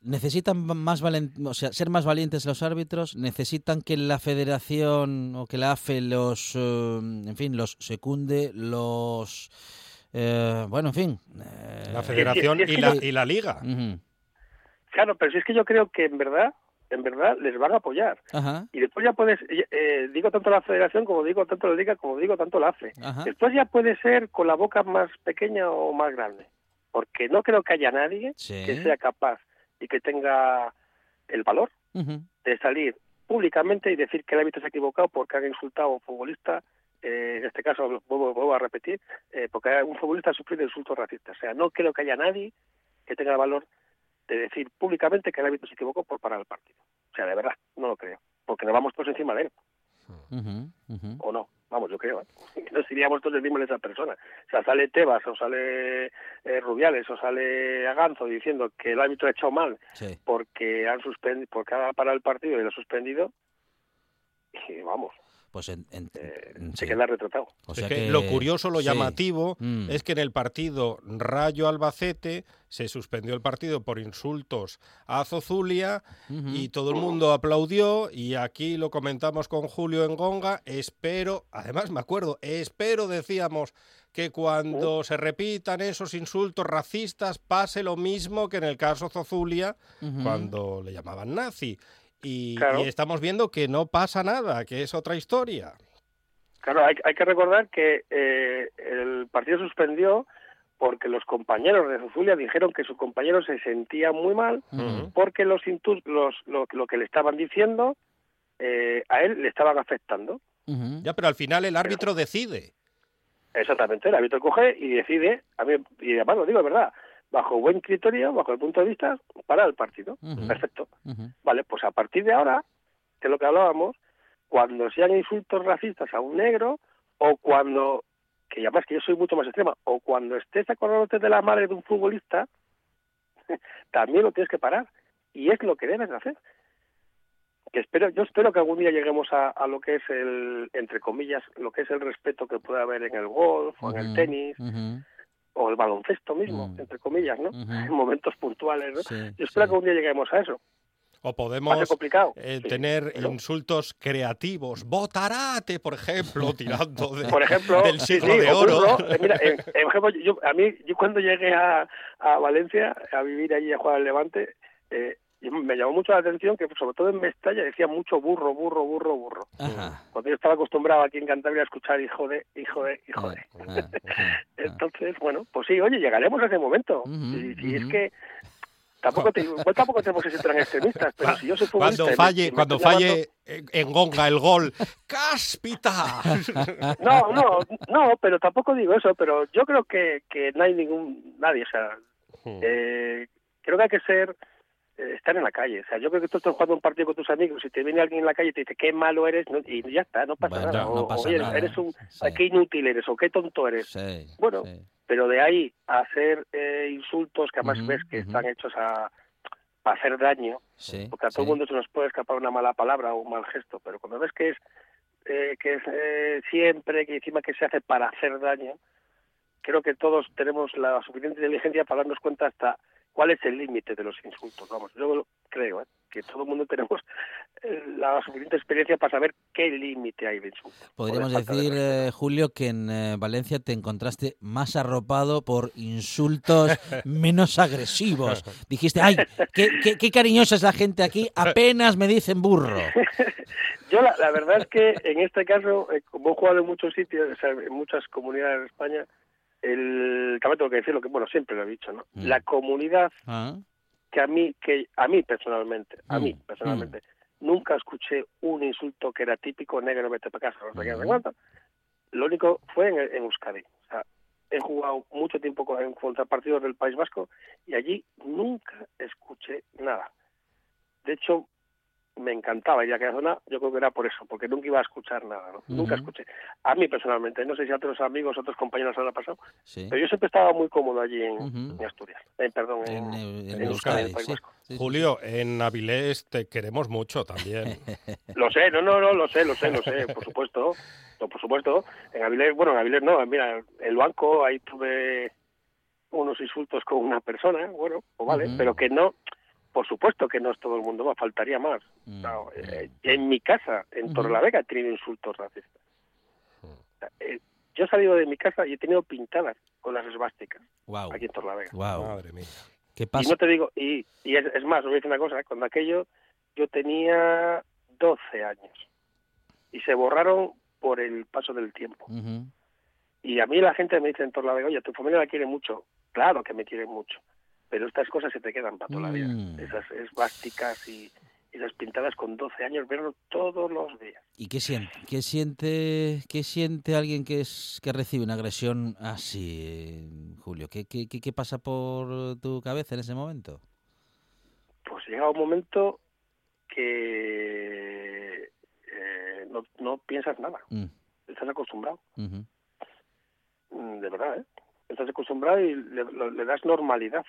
Necesitan más valen- o sea, ser más valientes los árbitros, necesitan que la federación o que la AFE los, eh, en fin, los secunde, los, eh, bueno, en fin. eh, La federación y la, y la liga. ujú, Claro, pero si es que yo creo que en verdad, en verdad les van a apoyar. Ajá, Y después ya puedes, eh, digo tanto la federación como digo tanto la liga como digo tanto la AFE. ajá. Después ya puede ser con la boca más pequeña o más grande. Porque no creo que haya nadie Sí. que sea capaz y que tenga el valor de salir públicamente y decir que el árbitro se ha equivocado porque han insultado a un futbolista, eh, en este caso vuelvo, vuelvo a repetir, eh, porque un futbolista ha sufrido insultos racistas. O sea, no creo que haya nadie que tenga el valor de decir públicamente que el árbitro se equivocó por parar el partido. O sea, de verdad, no lo creo. Porque nos vamos todos encima de él, o no. Vamos, yo creo. ¿eh? Nos iríamos todos encima de esa persona. O sea, sale Tebas, o sale eh, Rubiales, o sale Aganzo diciendo que el árbitro ha echado mal Sí. porque han suspendido, porque ha parado el partido y lo ha suspendido. Y vamos, Pues en, en- eh, se queda retratado. O Es sea que que- lo curioso, lo sí. llamativo, Mm. es que en el partido Rayo Albacete se suspendió el partido por insultos a Zozulia y todo el mundo aplaudió y aquí lo comentamos con Julio en Gonga. Espero, además me acuerdo, espero decíamos que cuando se repitan esos insultos racistas pase lo mismo que en el caso Zozulia cuando le llamaban nazi. Y, Claro. y estamos viendo que no pasa nada, que es otra historia. Claro, hay, hay que recordar que eh, el partido suspendió porque los compañeros de Zuzulia dijeron que su compañero se sentía muy mal porque los, intus- los lo, lo que le estaban diciendo eh, a él le estaban afectando. Ya, pero al final el árbitro decide. Exactamente, el árbitro coge y decide, a mí, y además lo digo de verdad, bajo buen criterio, bajo el punto de vista, para el partido. Perfecto. Vale, pues a partir de ahora, que es lo que hablábamos, cuando sean insultos racistas a un negro o cuando, que ya más que yo soy mucho más extrema, o cuando estés acordándote de la madre de un futbolista, también lo tienes que parar. Y es lo que debes de hacer. Que espero, yo espero que algún día lleguemos a, a lo que es el, entre comillas, lo que es el respeto que puede haber en el golf o en el tenis o el baloncesto mismo, Mm. entre comillas, ¿no? En momentos puntuales, ¿no? Sí, yo espero sí. que algún día lleguemos a eso. O podemos complicado. eh, sí, tener pero- insultos creativos. Botarate, por ejemplo, tirando de- por ejemplo, del siglo sí, de oro. Eh, mira, en ejemplo, yo, a mí, yo cuando llegué a, a Valencia a vivir allí a jugar al Levante, eh, y me llamó mucho la atención que sobre todo en Mestalla decía mucho burro, burro, burro, burro. Ajá. Cuando yo estaba acostumbrado aquí en Cantabria a escuchar hijo de, hijo de, hijo de. Ah, ah, ah. Entonces, bueno, pues sí, oye, llegaremos a ese momento. Ujú, y, y es que tampoco, te, igual tampoco tenemos que ser tan extremistas, pero si yo soy futbolista... Cuando falle, cuando llamando- falle eh, en Gonga el gol, ¡cáspita! No, no, no, pero tampoco digo eso, pero yo creo que, que no hay ningún, nadie, o sea, Hmm. eh, creo que hay que ser, estar en la calle, o sea, yo creo que tú estás jugando un partido con tus amigos y te viene alguien en la calle y te dice qué malo eres, no- y ya está, no pasa Bueno, nada, no o, pasa oye, nada, eres un, sí. qué inútil eres, o qué tonto eres, Sí, Bueno, sí. pero de ahí a hacer eh, insultos que además Ujú, ves que están hechos a, a hacer daño, porque a todo el mundo se nos puede escapar una mala palabra o un mal gesto, pero cuando ves que es eh, que es eh, siempre, que encima que se hace para hacer daño, creo que todos tenemos la suficiente inteligencia para darnos cuenta hasta cuál es el límite de los insultos. Vamos, yo creo ¿eh? que todo el mundo tenemos eh, la suficiente experiencia para saber qué límite hay de insulto. o de Podríamos de decir, eh, Julio, que en eh, Valencia te encontraste más arropado por insultos menos agresivos. Dijiste, ay, qué, qué, qué cariñosa es la gente aquí, apenas me dicen burro. Yo la, la verdad es que en este caso, como he jugado en muchos sitios, o sea, en muchas comunidades de España, el también tengo que decirlo que bueno siempre lo he dicho, ¿no? Mm. La comunidad Ah, que a mí que a mí personalmente, a Mm, mí personalmente, nunca escuché un insulto que era típico negro vete para casa, no sé qué, Mm. Lo único fue en, en Euskadi. O sea, he jugado mucho tiempo con, en contrapartidos del País Vasco y allí nunca escuché nada. De hecho, me encantaba ir a aquella zona, yo creo que era por eso, porque nunca iba a escuchar nada, ¿no? Nunca escuché. A mí personalmente, no sé si a otros amigos, otros compañeros les ha pasado, sí. pero yo siempre estaba muy cómodo allí en, Ujú. en Asturias, Eh, perdón, En, en, en en Euskadi, Euskadi, en el País sí. Vasco. Sí, sí, Julio, en Avilés te queremos mucho también. Lo sé, no, no, no, lo sé, lo sé, lo sé, por supuesto, no, por supuesto. En Avilés, bueno, en Avilés no, mira, el banco, ahí tuve unos insultos con una persona, bueno, pues vale, pero que no, por supuesto que no es todo el mundo, va, faltaría más. Mm, No, mm. eh, en mi casa, en. Torrelavega, he tenido insultos racistas. Sea, eh, yo he salido de mi casa y he tenido pintadas con las esvásticas aquí en Torrelavega. guau. Madre mía. ¿Qué Y pasa? no te digo, y, y es, es más, os voy a decir una cosa, cuando aquello yo tenía 12 años y se borraron por el paso del tiempo. Y a mí la gente me dice en Torlavega, oye, tu familia la quiere mucho. Claro que me quiere mucho, pero estas cosas se te quedan para toda la vida. Mm. Esas esvásticas y esas pintadas con 12 años, verlo todos los días. ¿Y qué siente, qué siente, qué siente alguien que es que recibe una agresión así, Julio? ¿Qué, qué, qué, qué pasa por tu cabeza en ese momento? Pues llega un momento que eh, no, no piensas nada, Mm, estás acostumbrado. Mm, de verdad, ¿eh? Estás acostumbrado y le, le das normalidad.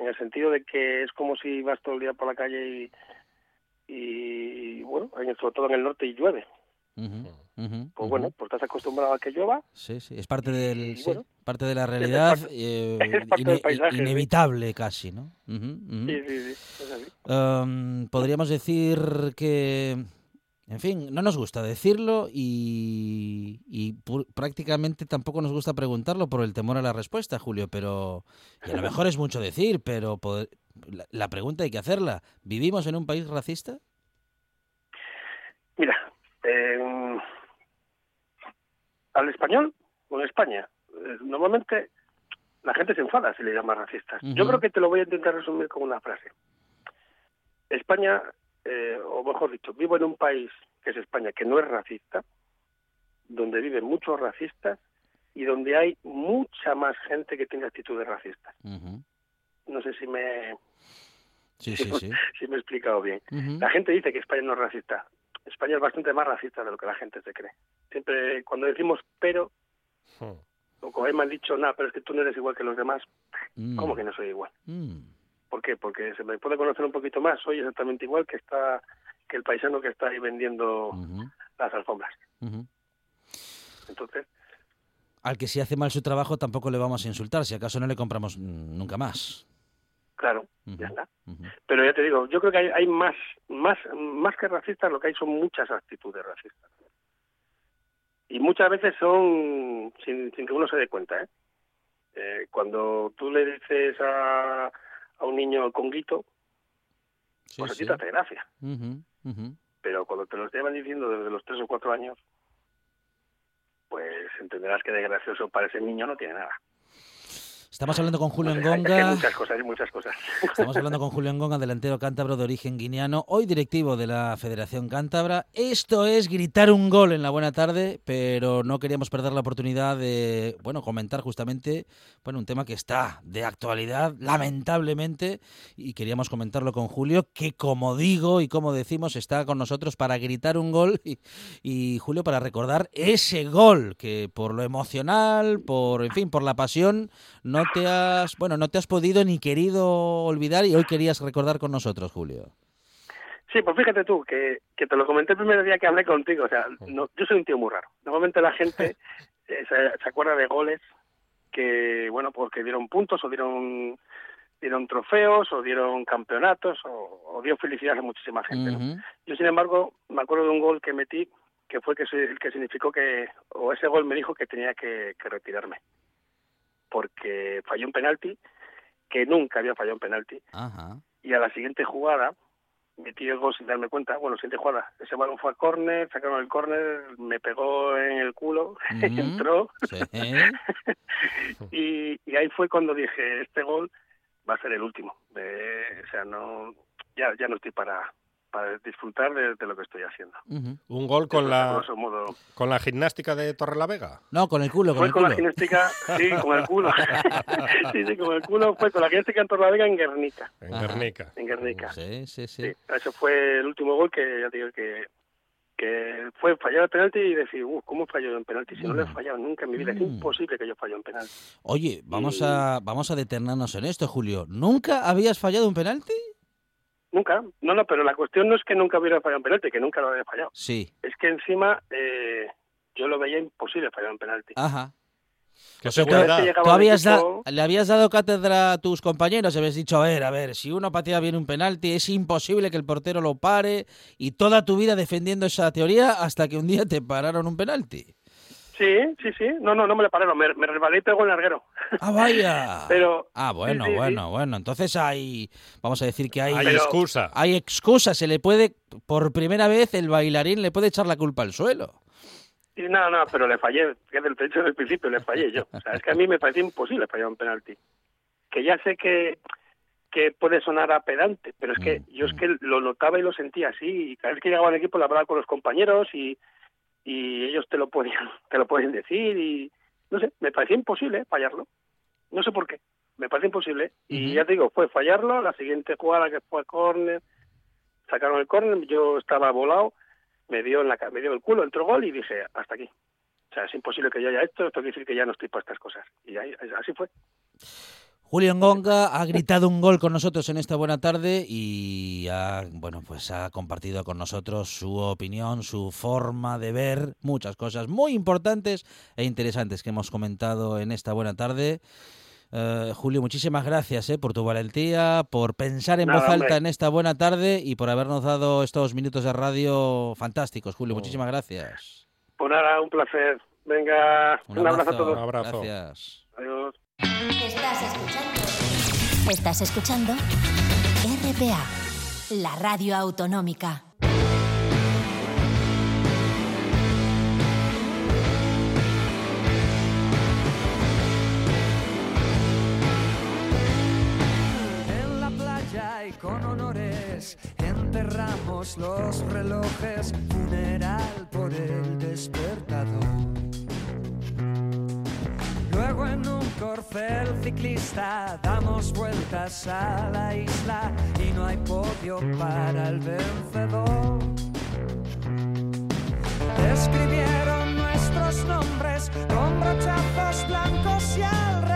En el sentido de que es como si vas todo el día por la calle y, y bueno, en- sobre todo en el norte y llueve. Pues bueno, pues estás acostumbrado a que llueva. Sí, sí, es parte del, y sí, bueno, parte de la realidad, parte- eh, es parte del ine- paisaje, sí. inevitable casi, ¿no? Sí, sí, sí. es así. Um, podríamos decir que, en fin, no nos gusta decirlo y, prácticamente tampoco nos gusta preguntarlo por el temor a la respuesta, Julio, pero y a lo mejor es mucho decir, pero pod- la, la pregunta hay que hacerla. ¿Vivimos en un país racista? Mira, eh, al español o en España, eh, normalmente la gente se enfada si le llaman racistas. Yo creo que te lo voy a intentar resumir con una frase. España, eh, o mejor dicho, vivo en un país que es España, que no es racista, donde viven muchos racistas y donde hay mucha más gente que tiene actitudes racistas. No sé si me, Sí, sí, sí. si me he explicado bien. La gente dice que España no es racista. España es bastante más racista de lo que la gente se cree. Siempre cuando decimos pero, Hmm. o como me han dicho, nada, pero es que tú no eres igual que los demás, Mm, ¿cómo que no soy igual? ¿Por qué? Porque se me puede conocer un poquito más, soy exactamente igual que está que el paisano que está ahí vendiendo las alfombras. Entonces, Al que si hace mal su trabajo tampoco le vamos a insultar, si acaso no le compramos nunca más. claro, ya está. Pero ya te digo, yo creo que hay, hay más, más, más que racistas, lo que hay son muchas actitudes racistas. Y muchas veces son sin, sin que uno se dé cuenta, ¿eh? Eh, Cuando tú le dices a, a un niño conguito, Sí, pues sí. te hace gracia. Pero cuando te lo llevan diciendo desde los tres o cuatro años, pues entenderás que de gracioso para ese niño no tiene nada. Estamos hablando con Julio que hay Engonga. muchas cosas, hay muchas cosas. Estamos hablando con Julio Engonga, delantero cántabro de origen guineano, hoy directivo de la Federación Cántabra. Esto es gritar un gol en la buena tarde, pero no queríamos perder la oportunidad de, bueno, comentar justamente, bueno, un tema que está de actualidad, lamentablemente, y queríamos comentarlo con Julio, que como digo y como decimos, está con nosotros para gritar un gol y, y Julio para recordar ese gol que por lo emocional, por, en fin, por la pasión, no te has, bueno, no te has podido ni querido olvidar y hoy querías recordar con nosotros, Julio. Sí, pues fíjate tú, que, que te lo comenté el primer día que hablé contigo. O sea, no, yo soy un tío muy raro. Normalmente la gente eh, se, se acuerda de goles que, bueno, pues que dieron puntos o dieron dieron trofeos o dieron campeonatos o, o dio felicidad a muchísima gente. ¿no? Yo, sin embargo, me acuerdo de un gol que metí que fue que, el que significó que, o ese gol me dijo que tenía que, que retirarme. Porque falló un penalti, que nunca había fallado un penalti, Ajá. y a la siguiente jugada metí el gol sin darme cuenta. Bueno, siguiente jugada, ese balón fue a córner, sacaron el córner, me pegó en el culo, entró, y ahí fue cuando dije, este gol va a ser el último. Eh, o sea, no ya ya no estoy para para disfrutar de, de lo que estoy haciendo. Ujú. Un gol con Entonces, la, grosso modo, con la gimnástica de Torrelavega. No, con el culo, con fue el con la culo. gimnástica, sí, con el culo. sí, sí, con el culo fue con la gimnástica en Torlavega en Guernica. En Ajá. Guernica. En Guernica. Sí, sí, sí. Sí, ese fue el último gol que ya digo que que fue fallar el penalti y decir, uh, ¿cómo falló en penalti? Si no le he Mm. fallado nunca en mi vida, es Mm. imposible que yo falle en penalti. Oye, vamos Y- a vamos a detenernos en esto, Julio. ¿Nunca habías fallado un penalti? Nunca, no, no, pero la cuestión no es que nunca hubiera fallado en penalti, que nunca lo había fallado. Sí. Es que encima eh, yo lo veía imposible fallar en penalti. Ajá. Que llegaba Tú habías da- le habías dado cátedra a tus compañeros, habías dicho, a ver, a ver, si uno patea bien un penalti, es imposible que el portero lo pare, y toda tu vida defendiendo esa teoría hasta que un día te pararon un penalti. Sí, sí, sí, no, no, no me lo pararon, me, me resbalé y pegó el larguero. ¡Ah, vaya! Pero, Ah, bueno, sí, sí, bueno, bueno. Entonces hay, vamos a decir que hay, Hay Pero- excusa. hay excusa. Se le puede, por primera vez, el bailarín le puede echar la culpa al suelo. sí, no, no, pero le fallé, que del hecho del principio le fallé yo. O sea, es que a mí me parecía imposible fallar un penalti. Que ya sé que que puede sonar a pedante, pero es que Mm, yo es mm. que lo notaba y lo sentía así. Y cada vez que llegaba al equipo lo hablaba con los compañeros y, y ellos te lo podían te lo pueden decir y no sé, me parecía imposible fallarlo. No sé por qué, me parece imposible. Y ya te digo, fue fallarlo, la siguiente jugada que fue a córner, sacaron el córner, yo estaba volado, me dio en la me dio el culo, entró gol y dije, hasta aquí. O sea, es imposible que yo haya esto, esto quiere decir que ya no estoy para estas cosas. Y ahí- así fue. Julio Ngonga ha gritado un gol con nosotros en esta buena tarde y ha, bueno, pues ha compartido con nosotros su opinión, su forma de ver muchas cosas muy importantes e interesantes que hemos comentado en esta buena tarde. Eh, Julio, muchísimas gracias eh, por tu valentía, por pensar en Nada, voz alta hombre. en esta buena tarde y por habernos dado estos minutos de radio fantásticos. Julio, muchísimas gracias. Pues nada, un placer. Venga, un, abrazo a todos. Un abrazo. Gracias. Adiós. Estás escuchando. Estás escuchando RPA, la radio autonómica. En la playa y con honores enterramos los relojes, funeral por el despertador. Corcel ciclista damos vueltas a la isla y no hay podio para el vencedor. escribieron nuestros nombres con brochazos blancos y al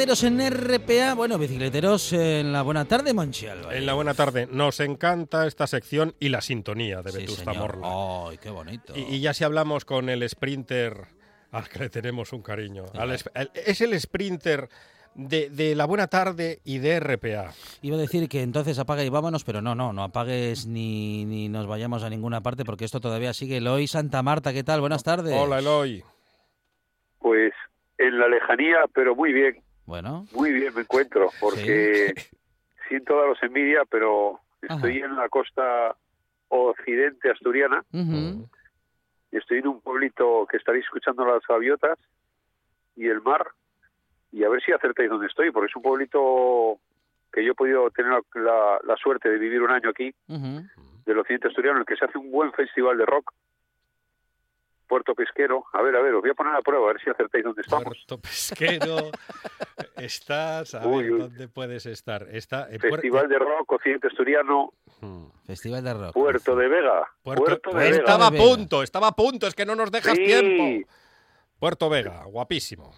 Bicicleteros en RPA, bueno, bicicleteros en la buena tarde, Álvarez. En la buena tarde, nos encanta esta sección y la sintonía de Sí, Vetusta señor. Morla. Ay, qué bonito. Y, y ya si hablamos con el sprinter al que le tenemos un cariño. al es, el- es el sprinter de, de la buena tarde y de RPA. Iba a decir que entonces apaga y vámonos, pero no, no, no apagues ni, ni nos vayamos a ninguna parte porque esto todavía sigue. Eloy Santa Marta, ¿qué tal? Buenas tardes. Hola, Eloy. Pues en la lejanía, pero muy bien, Bueno, muy bien me encuentro, porque siento daros envidia, pero estoy en la costa occidente asturiana, estoy en un pueblito que estaréis escuchando las gaviotas y el mar, y a ver si acertáis dónde estoy, porque es un pueblito que yo he podido tener la, la- la suerte de vivir un año aquí, ujú. del occidente asturiano, en el que se hace un buen festival de rock. Puerto Pesquero. A ver, a ver, os voy a poner a prueba, a ver si acertáis dónde estamos. Puerto Pesquero. Estás. A Uy, ver, uy. ¿dónde puedes estar? Está en Puer- Festival de rock occidente asturiano, Hmm. Festival de Rock. Puerto de Vega. Puerto- Puerto, de Vega. estaba a punto, estaba a punto, es que no nos dejas Sí. tiempo. Puerto Vega, guapísimo.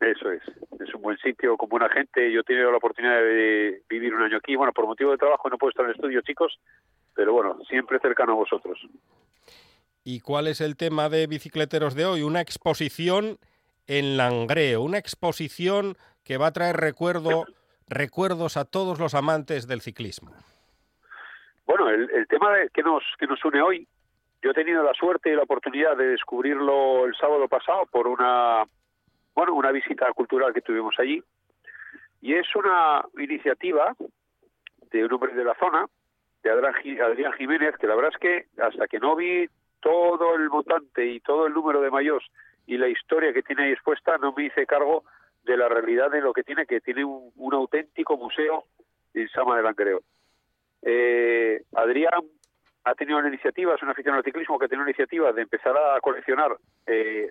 Eso es. Es un buen sitio, con buena gente. Yo he tenido la oportunidad de vivir un año aquí. Bueno, por motivo de trabajo no puedo estar en el estudio, chicos, pero bueno, siempre cercano a vosotros. ¿Y cuál es el tema de bicicleteros de hoy? Una exposición en Langreo, una exposición que va a traer recuerdo, recuerdos a todos los amantes del ciclismo. Bueno, el, tema que nos que nos une hoy, yo he tenido la suerte y la oportunidad de descubrirlo el sábado pasado por una bueno una visita cultural que tuvimos allí y es una iniciativa de un hombre de la zona, de Adrián Jiménez, que la verdad es que hasta que no vi todo el montante y todo el número de mayos y la historia que tiene ahí expuesta, no me hice cargo de la realidad de lo que tiene, que tiene un, un auténtico museo en Sama de Langreo. Eh, Adrián ha tenido una iniciativa, es un aficionado al ciclismo que ha tenido una iniciativa de empezar a coleccionar eh,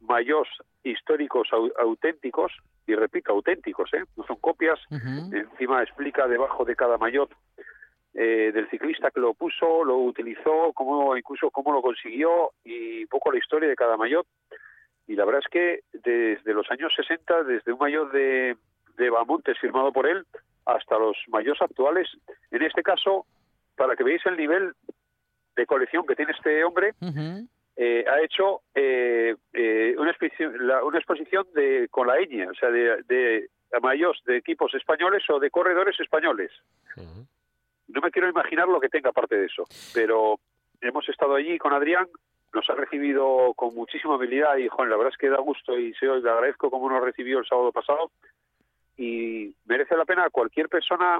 mayos históricos au- auténticos, y repito, auténticos, ¿eh? no son copias, encima explica debajo de cada maillot eh, del ciclista que lo puso, lo utilizó, cómo incluso cómo lo consiguió y un poco la historia de cada maillot. Y la verdad es que desde los años 60, desde un maillot de, de Bamontes firmado por él hasta los maillots actuales, en este caso, para que veáis el nivel de colección que tiene este hombre, eh, ha hecho eh, eh, una, exposición, la- una exposición de, con la ñ, o sea, de, de maillots de equipos españoles o de corredores españoles. No me quiero imaginar lo que tenga aparte de eso, pero hemos estado allí con Adrián, nos ha recibido con muchísima habilidad y, joder, la verdad es que da gusto y se, le agradezco cómo nos recibió el sábado pasado y merece la pena a cualquier persona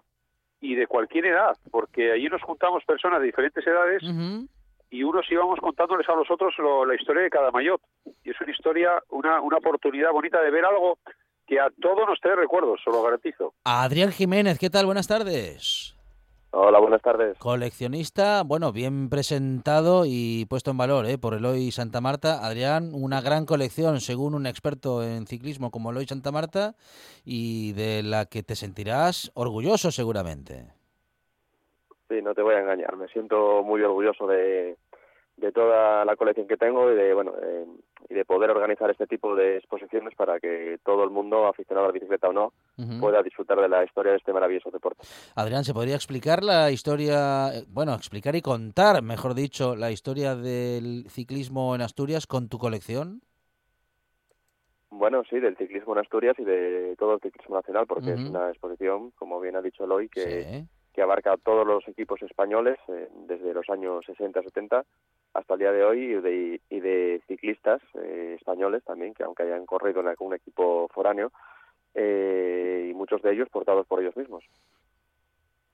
y de cualquier edad, porque allí nos juntamos personas de diferentes edades y unos íbamos contándoles a los otros lo- la historia de cada maillot. Y es una historia, una, una oportunidad bonita de ver algo que a todos nos trae recuerdos, se lo garantizo. Adrián Jiménez, ¿qué tal? Buenas tardes. Hola, buenas tardes. Coleccionista, bueno, bien presentado y puesto en valor ¿eh? por Eloy Santa Marta. Adrián, una gran colección, según un experto en ciclismo como Eloy Santa Marta, y de la que te sentirás orgulloso seguramente. Sí, no te voy a engañar. Me siento muy orgulloso de, de toda la colección que tengo y de bueno y de poder organizar este tipo de exposiciones para que todo el mundo, aficionado a la bicicleta o no, pueda disfrutar de la historia de este maravilloso deporte. Adrián, ¿se podría explicar la historia, eh, bueno, explicar y contar, mejor dicho, la historia del ciclismo en Asturias con tu colección? Bueno, sí, del ciclismo en Asturias y de todo el ciclismo nacional, porque es una exposición, como bien ha dicho Eloy, que, Sí. Que abarca a todos los equipos españoles eh, desde los años 60-70 hasta el día de hoy y de, y de ciclistas eh, españoles también, que aunque hayan corrido en algún equipo foráneo, eh, y muchos de ellos portados por ellos mismos.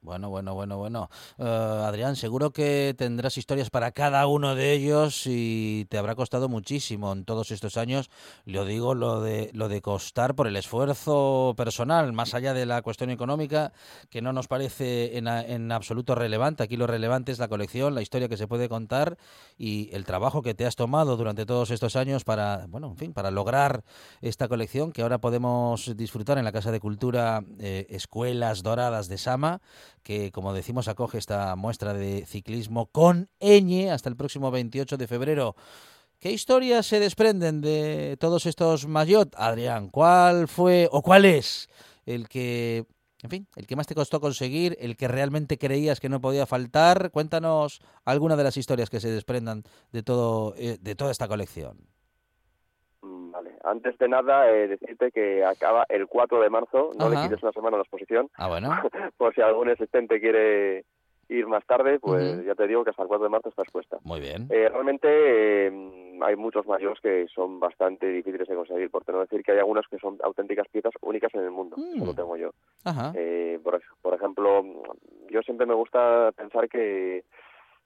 Bueno, bueno, bueno, bueno. Eh, Adrián, seguro que tendrás historias para cada uno de ellos y te habrá costado muchísimo en todos estos años. Lo digo, lo de, lo de costar por el esfuerzo personal, más allá de la cuestión económica, que no nos parece en, en absoluto relevante. Aquí lo relevante es la colección, la historia que se puede contar y el trabajo que te has tomado durante todos estos años para, bueno, en fin, para lograr esta colección que ahora podemos disfrutar en la Casa de Cultura eh, Escuelas Doradas de Sama que como decimos acoge esta muestra de ciclismo con ñ hasta el próximo 28 de febrero. ¿Qué historias se desprenden de todos estos maillot, Adrián? ¿Cuál fue o cuál es el que, en fin, el que más te costó conseguir, el que realmente creías que no podía faltar? Cuéntanos alguna de las historias que se desprendan de todo eh, de toda esta colección. Mm, antes de nada, eh, decirte que acaba el 4 de marzo, no le Ajá. quites una semana a la exposición, Ah, bueno. por si algún asistente quiere ir más tarde, pues ya te digo que hasta el 4 de marzo está expuesta. Muy bien. Eh, realmente eh, hay muchos mayos que son bastante difíciles de conseguir, por no decir que hay algunas que son auténticas piezas únicas en el mundo, eso lo tengo yo. Ajá. Eh, por, ej- por ejemplo, yo siempre me gusta pensar que,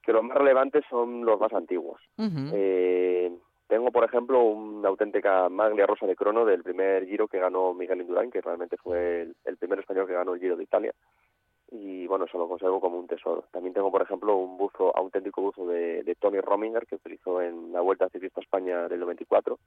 que los más relevantes son los más antiguos. Eh, tengo, por ejemplo, una auténtica maglia rosa de crono del primer Giro que ganó Miguel Indurain, que realmente fue el, el primer español que ganó el Giro de Italia. Y bueno, eso lo conservo como un tesoro. También tengo, por ejemplo, un buzo, auténtico buzo de, de Tony Rominger que utilizó en la Vuelta Ciclista a España del 94,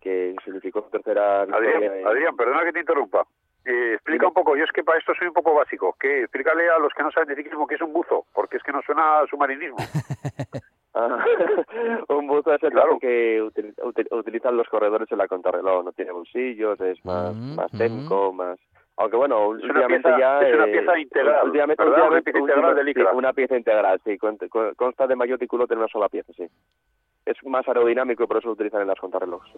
que significó su tercera victoria. Adrián, en- Adrián, perdona que te interrumpa. Eh, explica un poco, yo es que para esto soy un poco básico. Que explícale a los que no saben de ciclismo qué es un buzo, porque es que no suena a submarinismo. Ah, un buzo es el traje que util- util- utilizan los corredores en la contrarreloj. No tiene bolsillos, es más, Mm, más técnico, más... Aunque bueno, una últimamente pieza- ya... es una eh, pieza integral, últimamente- ¿verdad? Una últimamente- pieza integral de licra. sí, una pieza integral, sí. con- con- Consta de maillot y culote en una sola pieza, sí. Es más aerodinámico y por eso lo utilizan en las contrarrelojes.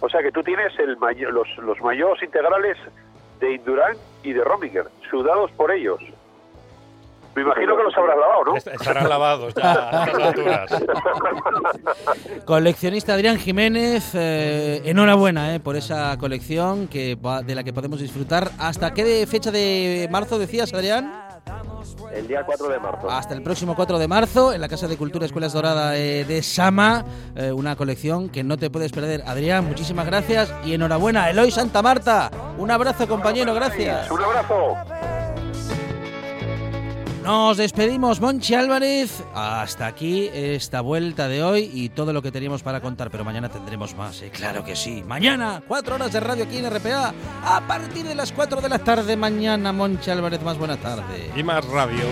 O sea que tú tienes el mayo- los, los mayos integrales de Indurain y de Rominger, sudados por ellos. Me imagino que los habrás lavado, ¿no? Estarán lavados ya a estas alturas. Coleccionista Adrián Jiménez, eh, enhorabuena eh, por esa colección que va- de la que podemos disfrutar. ¿Hasta qué fecha de marzo decías, Adrián? El día 4 de marzo. Hasta el próximo 4 de marzo en la Casa de Cultura Escuelas Dorada eh, de Sama, eh, una colección que no te puedes perder. Adrián, muchísimas gracias y enhorabuena. Eloy Santa Marta, un abrazo compañero, gracias. Un abrazo. Nos despedimos, Monchi Álvarez. Hasta aquí esta vuelta de hoy y todo lo que teníamos para contar, pero mañana tendremos más, ¿eh? claro que sí. Mañana, cuatro horas de radio aquí en RPA, a partir de las 4 de la tarde. Mañana, Monchi Álvarez, más buena tarde. Y más radio.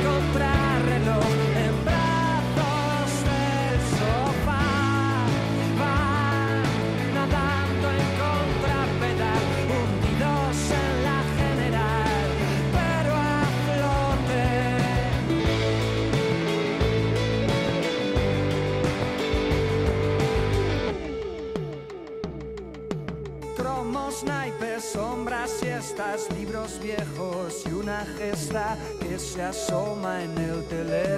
Viejos y una gesta